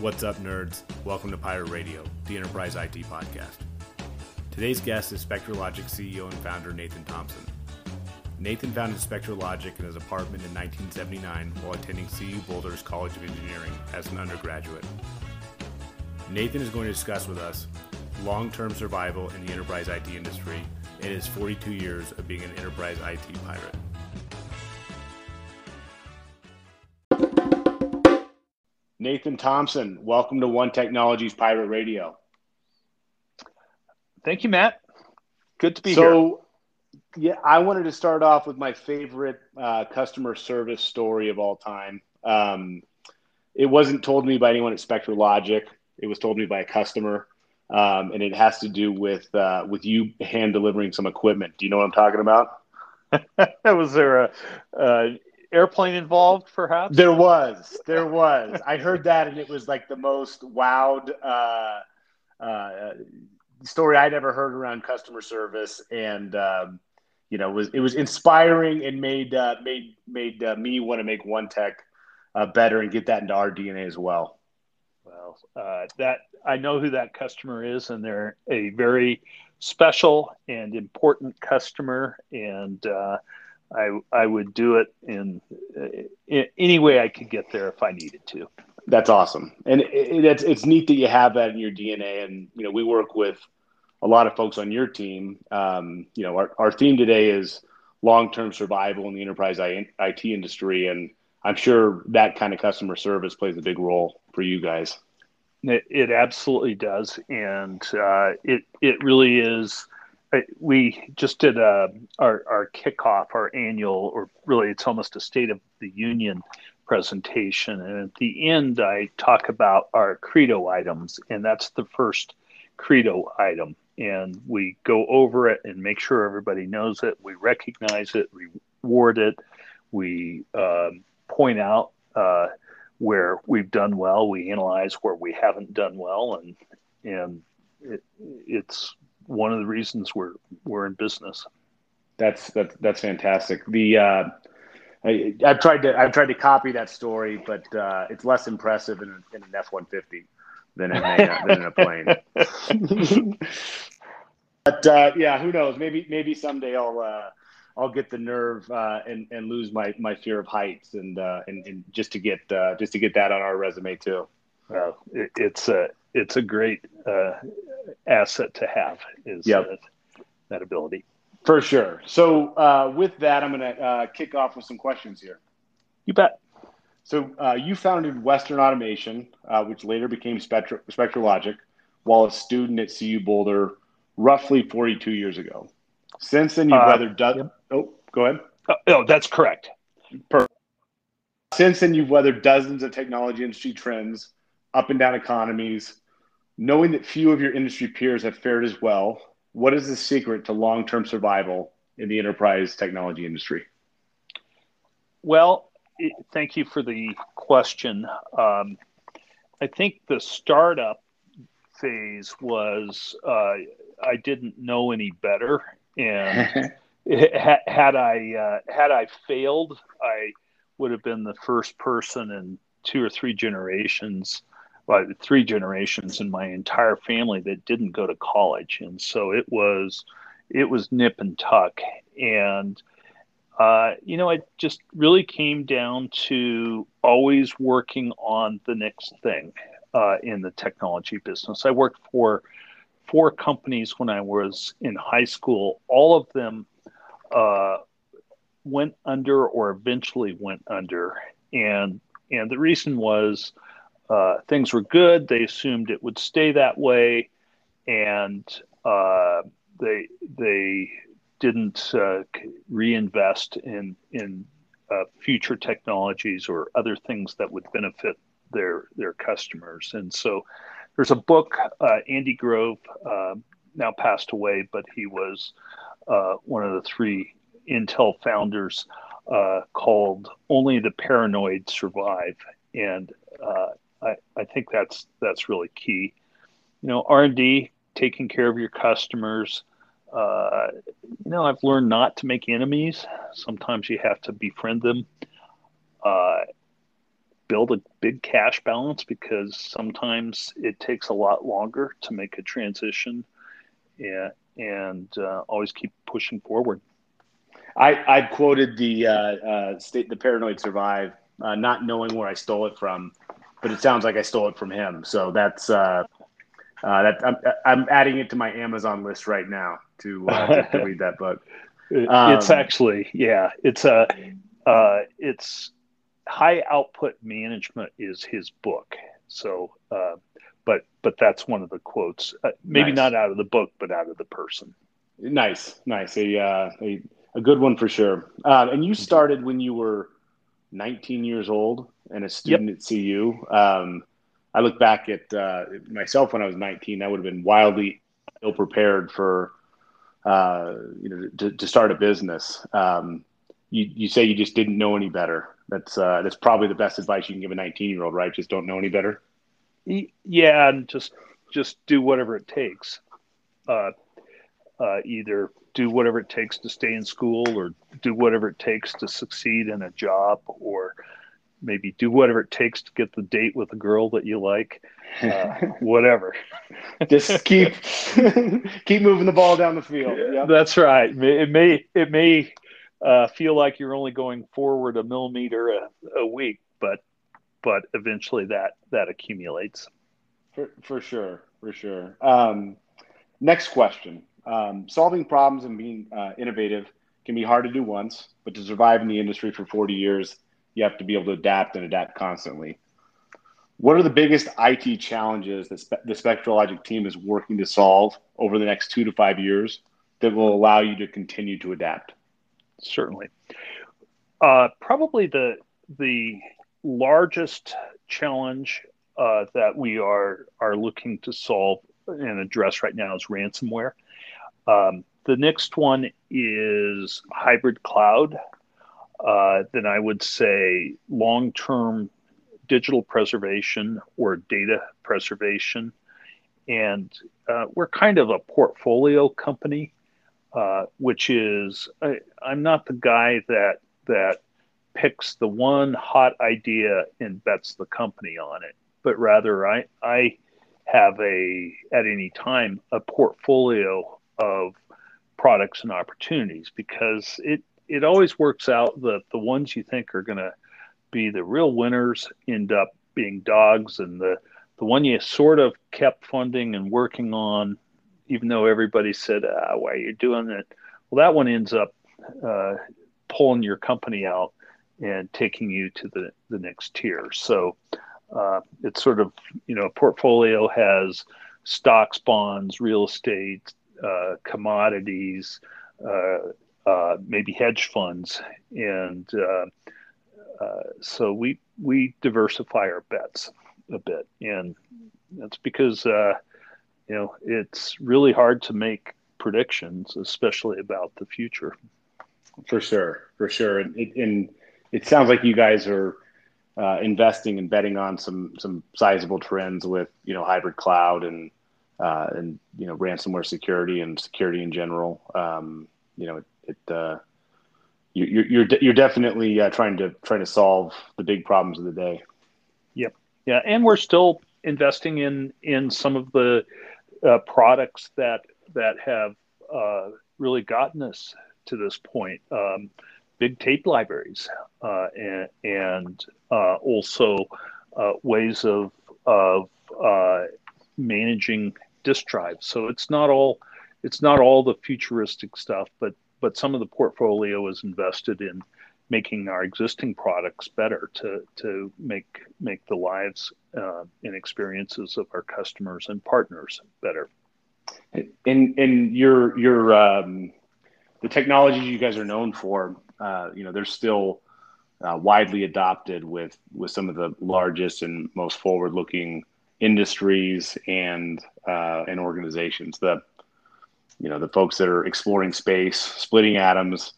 What's up, nerds? Welcome to Pirate Radio, the Enterprise IT podcast. Today's guest is SpectraLogic CEO and founder Nathan Thompson. Nathan founded SpectraLogic in his apartment in 1979 while attending CU Boulder's College of Engineering as an undergraduate. Nathan is going to discuss with us long term survival in the enterprise IT industry and his 42 years of being an enterprise IT pirate. Nathan Thompson, welcome to One Technologies Pirate Radio. Thank you, Mat. Good to be so, here. So, yeah, I wanted to start off with my favorite uh, customer service story of all time. Um, it wasn't told to me by anyone at SpectraLogic. It was told me by a customer, um, and it has to do with uh, with you hand delivering some equipment. Do you know what I'm talking about? was there a, a airplane involved, perhaps? There was. There was. I heard that, and it was like the most wowed uh, uh, story I'd ever heard around customer service, and um, you know, was it was inspiring and made uh, made made uh, me want to make One Tech uh, better and get that into our DNA as well. Well, uh, that I know who that customer is, and they're a very special and important customer, and I I would do it in, in, any way I could get there if I needed to. That's awesome, and it, it, it's it's neat that you have that in your DNA. And you know, we work with a lot of folks on your team. Um, you know, our our theme today is long term survival in the enterprise IT industry, and I'm sure that kind of customer service plays a big role for you guys. It, it absolutely does, and uh, it it really is we just did uh, our, our kickoff, our annual, or really it's almost a State of the Union presentation. And at the end, I talk about our credo items, and that's the first credo item. And we go over it and make sure everybody knows it. We recognize it, reward it. We um, point out uh, where we've done well. We analyze where we haven't done well, and and it, it's one of the reasons we're we're in business. That's that's that's fantastic. The uh, I, have tried to I've tried to copy that story, but uh, it's less impressive in, in an F one fifty than in a, uh, than in a plane. but uh, yeah, who knows? Maybe maybe someday I'll uh, I'll get the nerve uh, and and lose my, my fear of heights and uh, and, and just to get uh, just to get that on our resume too. Well, it, it's a it's a great uh, asset to have is yep. uh, that ability. For sure. So uh, with that, I'm going to uh, kick off with some questions here. You bet. So uh, you founded Western Automation, uh, which later became Spectra, SpectraLogic, while a student at CU Boulder, roughly 42 years ago. Since then, you've weathered. Do- yep. Oh, go ahead. Oh, oh, that's correct. Perfect. Since then, you've weathered dozens of technology industry trends, up and down economies, knowing that few of your industry peers have fared as well, what is the secret to long term survival in the enterprise technology industry? Well, thank you for the question. Um, I think the startup phase was uh, I didn't know any better, and had I uh, had I failed, I would have been the first person in two or three generations well, three generations in my entire family that didn't go to college, and so it was it was nip and tuck, and uh, you know it just really came down to always working on the next thing uh, in the technology business. I worked for four companies when I was in high school. All of them uh, went under or eventually went under, and and the reason was uh, things were good. They assumed it would stay that way, and uh, they they didn't uh, reinvest in in uh, future technologies or other things that would benefit their their customers. And so, there's a book. Uh, Andy Grove now passed away, but he was one of the three Intel founders. called "Only the Paranoid Survive," and I, I think that's that's really key. You know, R and D, taking care of your customers. Uh, you know, I've learned not to make enemies. Sometimes you have to befriend them. Uh, build a big cash balance because sometimes it takes a lot longer to make a transition and, and uh, always keep pushing forward. I, I've quoted the uh, uh, state, the paranoid survive, uh, not knowing where I stole it from, but it sounds like I stole it from him. So that's uh, uh, that I'm, I'm adding it to my Amazon list right now to, to, to read that book. Um, it's actually yeah, it's a it's high output management is his book. So, uh, but but that's one of the quotes. Uh, maybe nice. not out of the book, but out of the person. Nice, nice. A uh, a, a good one for sure. Uh, and you started when you were 19 years old and a student yep. at CU. Um, I look back at uh, myself when I was 19. I would have been wildly ill prepared for uh, you know to, to start a business. Um, you, you say you just didn't know any better. That's uh, that's probably the best advice you can give a 19 year old, right? Just don't know any better. Yeah, and just just do whatever it takes. Uh, either do whatever it takes to stay in school, or do whatever it takes to succeed in a job, or maybe do whatever it takes to get the date with a girl that you like. Uh, whatever. just keep keep moving the ball down the field. Yep. That's right. It may it may uh, feel like you're only going forward a millimeter a, a week, but but eventually that that accumulates. For for sure, for sure. Um, next question: um, Solving problems and being uh, innovative can be hard to do once, but to survive in the industry for 40 years, you have to be able to adapt and adapt constantly. What are the biggest IT challenges that spe- the SpectraLogic team is working to solve over the next two to five years that will allow you to continue to adapt? certainly. Uh, probably the the largest challenge uh, that we are are looking to solve and address right now is ransomware. Um, the next one is hybrid cloud. Uh, then I would say long term digital preservation or data preservation. And uh, we're kind of a portfolio company. Uh, which is I, I'm not the guy that that picks the one hot idea and bets the company on it, but rather I I have a at any time a portfolio of products and opportunities because it it always works out that the ones you think are going to be the real winners end up being dogs and the the one you sort of kept funding and working on even though everybody said, ah, why are you doing it? Well, that one ends up uh, pulling your company out and taking you to the, the next tier. So uh, it's sort of, you know, a portfolio has stocks, bonds, real estate, uh, commodities, uh, uh, maybe hedge funds. And uh, so we, we diversify our bets a bit. And that's because you know, it's really hard to make predictions, especially about the future. For sure, for sure, and it, and it sounds like you guys are uh, investing and betting on some some sizable trends with you know hybrid cloud and uh, and you know ransomware security and security in general. Um, you know, it, it uh, you, you're you're you're definitely uh, trying to trying to solve the big problems of the day. Yep. Yeah, and we're still investing in in some of the uh, products that that have uh, really gotten us to this point. Um, big tape libraries uh, and, and also ways of of managing disk drives. So it's not all it's not all the futuristic stuff, but but some of the portfolio is invested in making our existing products better to to make make the lives uh, and experiences of our customers and partners better. And and your your um, the technologies you guys are known for, uh, you know, they're still uh, widely adopted with with some of the largest and most forward looking industries and uh, and organizations. The you know the folks that are exploring space, splitting atoms,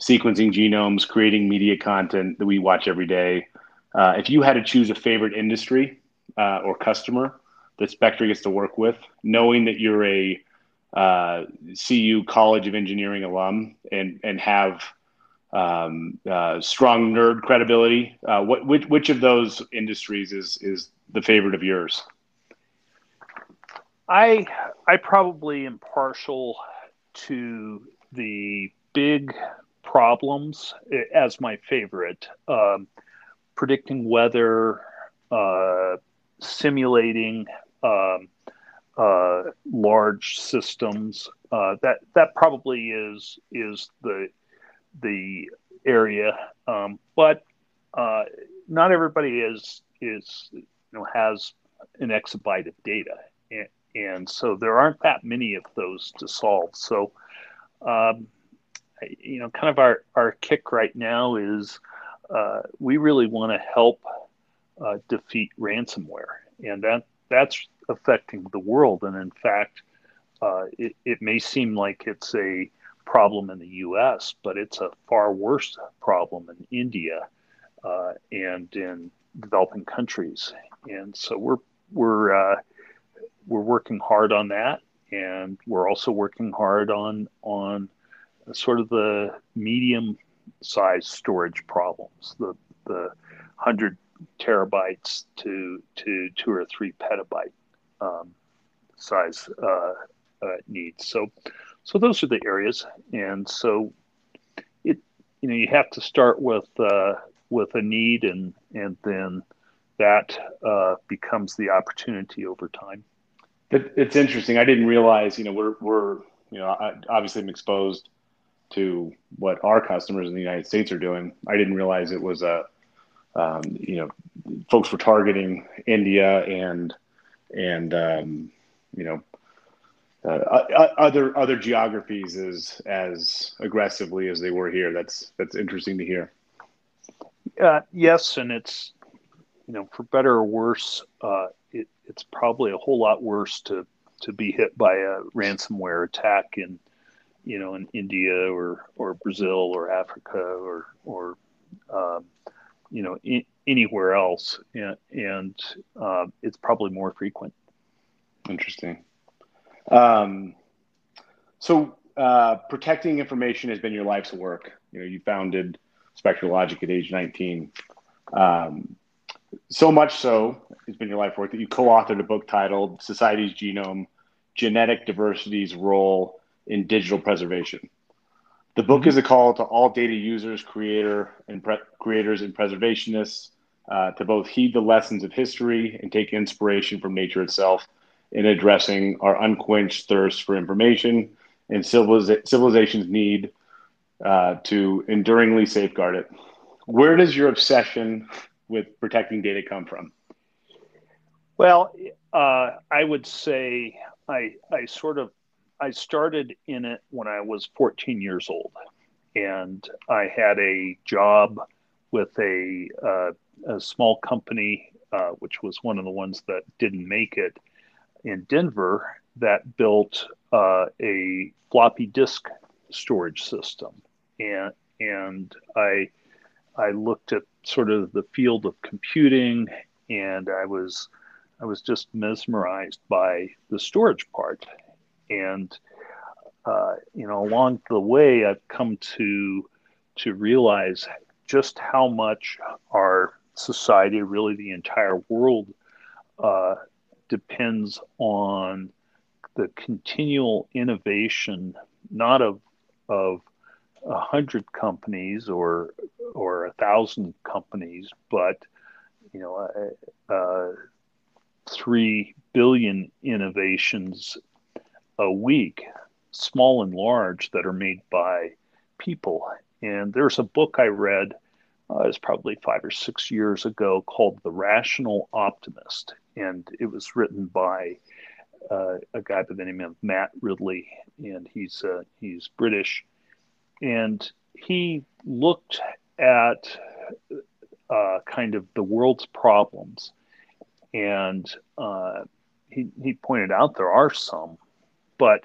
sequencing genomes, creating media content that we watch every day. Uh, if you had to choose a favorite industry uh, or customer that Spectra gets to work with, knowing that you're a uh, CU College of Engineering alum and and have um, uh, strong nerd credibility. Uh, what which which of those industries is is the favorite of yours? I I probably am partial to the big problems as my favorite. Um, predicting weather, uh, simulating um, uh, large systems. Uh, that that probably is is the the area, um, but uh, not everybody is is you know has an exabyte of data, and, and so there aren't that many of those to solve. So, um, you know, kind of our our kick right now is uh, we really want to help uh, defeat ransomware, and that that's affecting the world. And in fact, uh, it, it may seem like it's a problem in the U.S., but it's a far worse problem in India uh, and in developing countries. And so we're we're uh, we're working hard on that, and we're also working hard on on sort of the medium size storage problems, the the hundred terabytes to to two or three petabyte um, size uh, uh, needs. So so those are the areas, and so it you know you have to start with uh, with a need, and and then that uh, becomes the opportunity over time. It's interesting. I didn't realize. You know, we're we're you know I, obviously I'm exposed to what our customers in the United States are doing. I didn't realize it was a um, you know folks were targeting India and and um, you know other other geographies as as aggressively as they were here. That's that's interesting to hear. Uh, yes, and it's you know for better or worse, uh, it, it's probably a whole lot worse to to be hit by a ransomware attack in you know in India or or Brazil or Africa or or um, you know in, anywhere else, and, and uh, it's probably more frequent. Interesting. Um, so uh, protecting information has been your life's work. You know, you founded SpectraLogic at age 19. Um, so much so, it's been your life work that you co-authored a book titled "Society's Genome: Genetic Diversity's Role in Digital Preservation." The book is a call to all data users, creator and pre- creators, and preservationists uh, to both heed the lessons of history and take inspiration from nature itself in addressing our unquenched thirst for information and civiliz- civilization's need uh, to enduringly safeguard it. Where does your obsession with protecting data come from? Well, uh, I would say I, I sort of I started in it when I was 14 years old, and I had a job with a, uh, a small company, uh, which was one of the ones that didn't make it, in Denver that built uh, a floppy disk storage system, and and I I looked at sort of the field of computing, and I was I was just mesmerized by the storage part, and uh, you know along the way I've come to to realize just how much our society, really the entire world, uh, depends on the continual innovation, not of of a hundred companies or or a thousand companies, but you know, uh, uh, three billion innovations a week, small and large, that are made by people. And there's a book I read uh, was probably five or six years ago called The Rational Optimist. And it was written by uh, a guy by the name of Matt Ridley, and he's, uh, he's British. And he looked at uh, kind of the world's problems. And uh, he, he pointed out there are some, but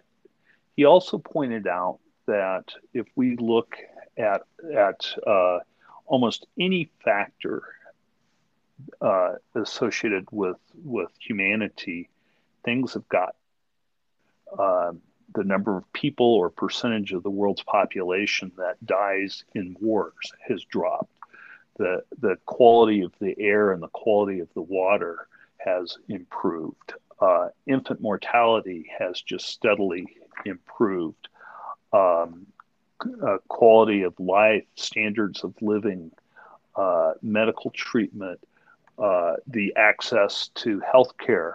he also pointed out that if we look at, at uh, almost any factor uh, associated with with humanity, things have got uh, the number of people or percentage of the world's population that dies in wars has dropped. The, the quality of the air and the quality of the water has improved. Uh, infant mortality has just steadily improved. Um, uh, quality of life, standards of living, uh, medical treatment, uh, the access to healthcare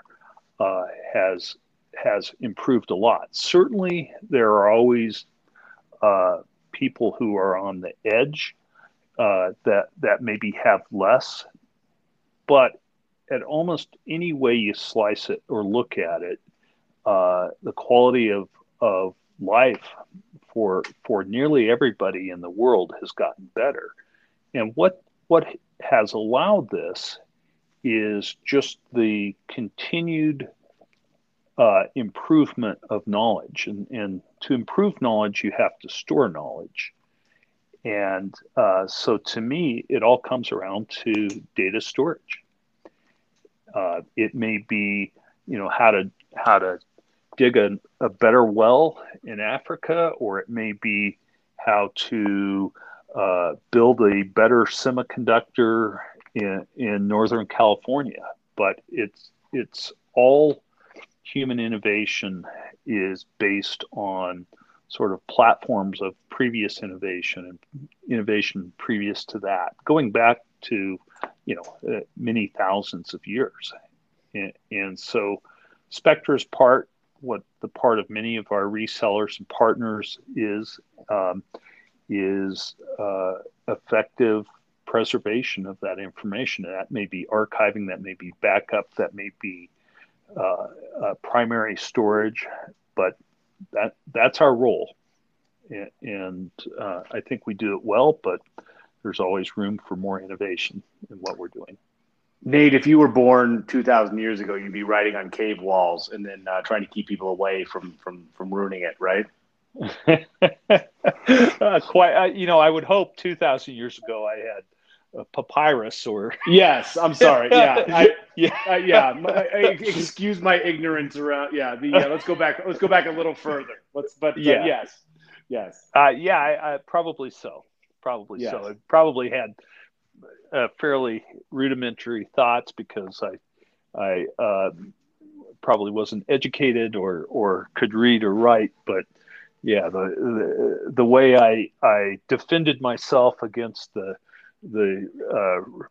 uh, has has improved a lot. Certainly, there are always uh, people who are on the edge uh, that that maybe have less, but at almost any way you slice it or look at it, the quality of of life for for nearly everybody in the world has gotten better. And what what has allowed this is just the continued uh, improvement of knowledge. And, and to improve knowledge, you have to store knowledge. And uh, so to me, it all comes around to data storage. Uh, it may be, you know, how to how to dig a, a better well in Africa, or it may be how to uh, build a better semiconductor in, in Northern California. But it's it's all human innovation is based on sort of platforms of previous innovation and innovation previous to that, going back to you know uh, many thousands of years, and, and so Spectra's part, what the part of many of our resellers and partners is, um, is uh, effective preservation of that information. That may be archiving, that may be backup, that may be uh, uh, primary storage, but that that's our role, and, and uh, I think we do it well. But there's always room for more innovation in what we're doing. Nate, if you were born 2,000 years ago, you'd be writing on cave walls and then uh, trying to keep people away from from from ruining it, right? uh, quite, uh, you know, I would hope 2,000 years ago I had a papyrus or yes i'm sorry yeah I, yeah uh, yeah my, excuse my ignorance around yeah the yeah. let's go back let's go back a little further let's but uh, yeah yes yes uh, yeah I, I, probably so probably yes. so i probably had uh, fairly rudimentary thoughts because i i uh, probably wasn't educated or or could read or write but yeah the the, the way i i defended myself against the the uh,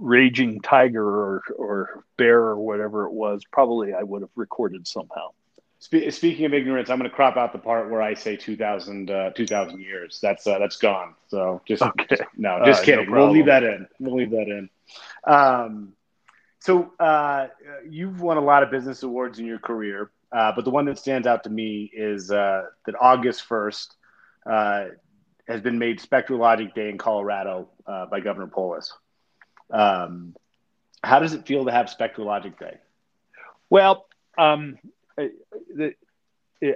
raging tiger or, or bear or whatever it was, probably I would have recorded somehow. Spe- speaking of ignorance, I'm going to crop out the part where I say 2,000 uh, 2,000 years. That's uh, that's gone. So just, okay. no, just kidding. No we'll leave that in. We'll leave that in. Um, so uh, you've won a lot of business awards in your career, uh, but the one that stands out to me is uh, that August 1st, has been made Spectralogic Day in Colorado uh, by Governor Polis. Um, how does it feel to have Spectralogic Day? Well, um, I, the,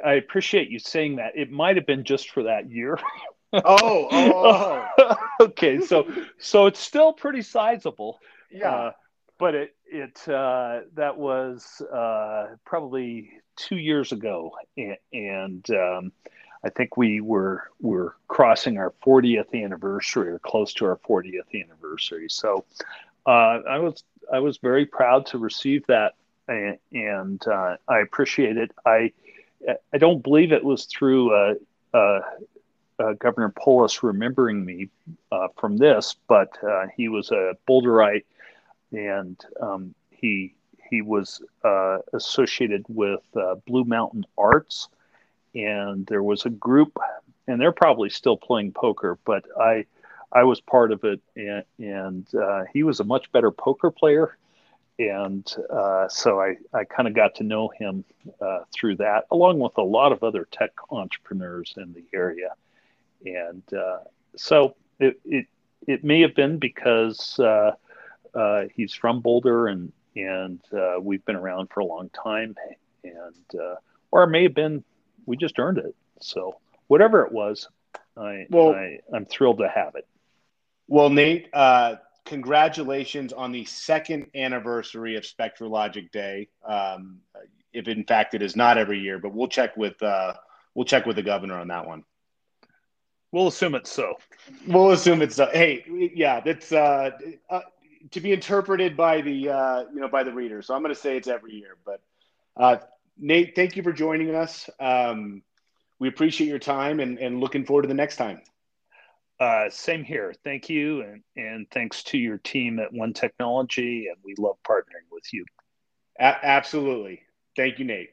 I, appreciate you saying that. It might have been just for that year. oh, oh, oh. okay. So, so it's still pretty sizable. Yeah. Uh, but it it uh, that was uh, probably two years ago, and, and um, I think we were were crossing our 40th anniversary or close to our 40th anniversary. So uh, I was I was very proud to receive that, and, uh, I appreciate it. I I don't believe it was through uh, uh, uh Governor Polis remembering me uh, from this, but he was a Boulderite, and um, he he was associated with Blue Mountain Arts and there was a group, and they're probably still playing poker, but I I was part of it, and, and uh, he was a much better poker player, and uh, so I I kind of got to know him uh, through that, along with a lot of other tech entrepreneurs in the area, and uh, so it, it it may have been because uh, uh, he's from Boulder and and we've been around for a long time, and or it may have been we just earned it. So whatever it was, I, well, I I'm thrilled to have it. Well, Nate, uh, congratulations on the second anniversary of Spectralogic Day. Um, if in fact it is not every year, but we'll check with uh, we'll check with the governor on that one. We'll assume it's so. We'll assume it's so. Hey, yeah, that's uh, uh, to be interpreted by the uh, you know by the reader. So I'm going to say it's every year. But uh, Nate, thank you for joining us. Um, we appreciate your time and, and looking forward to the next time. Uh, same here. Thank you, and and thanks to your team at One Technology, and we love partnering with you. A- absolutely. Thank you, Nate.